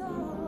Oh.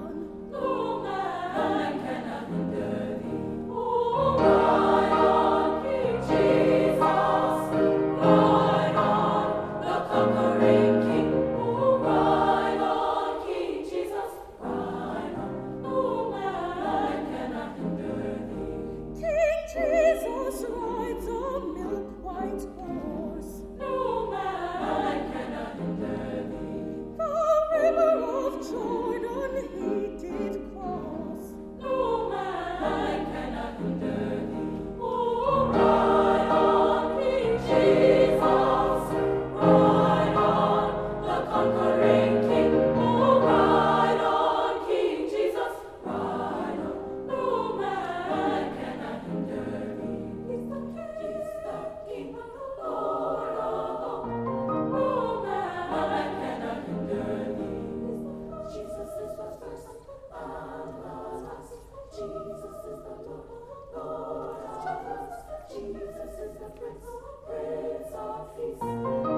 the Prince, Prince of Peace.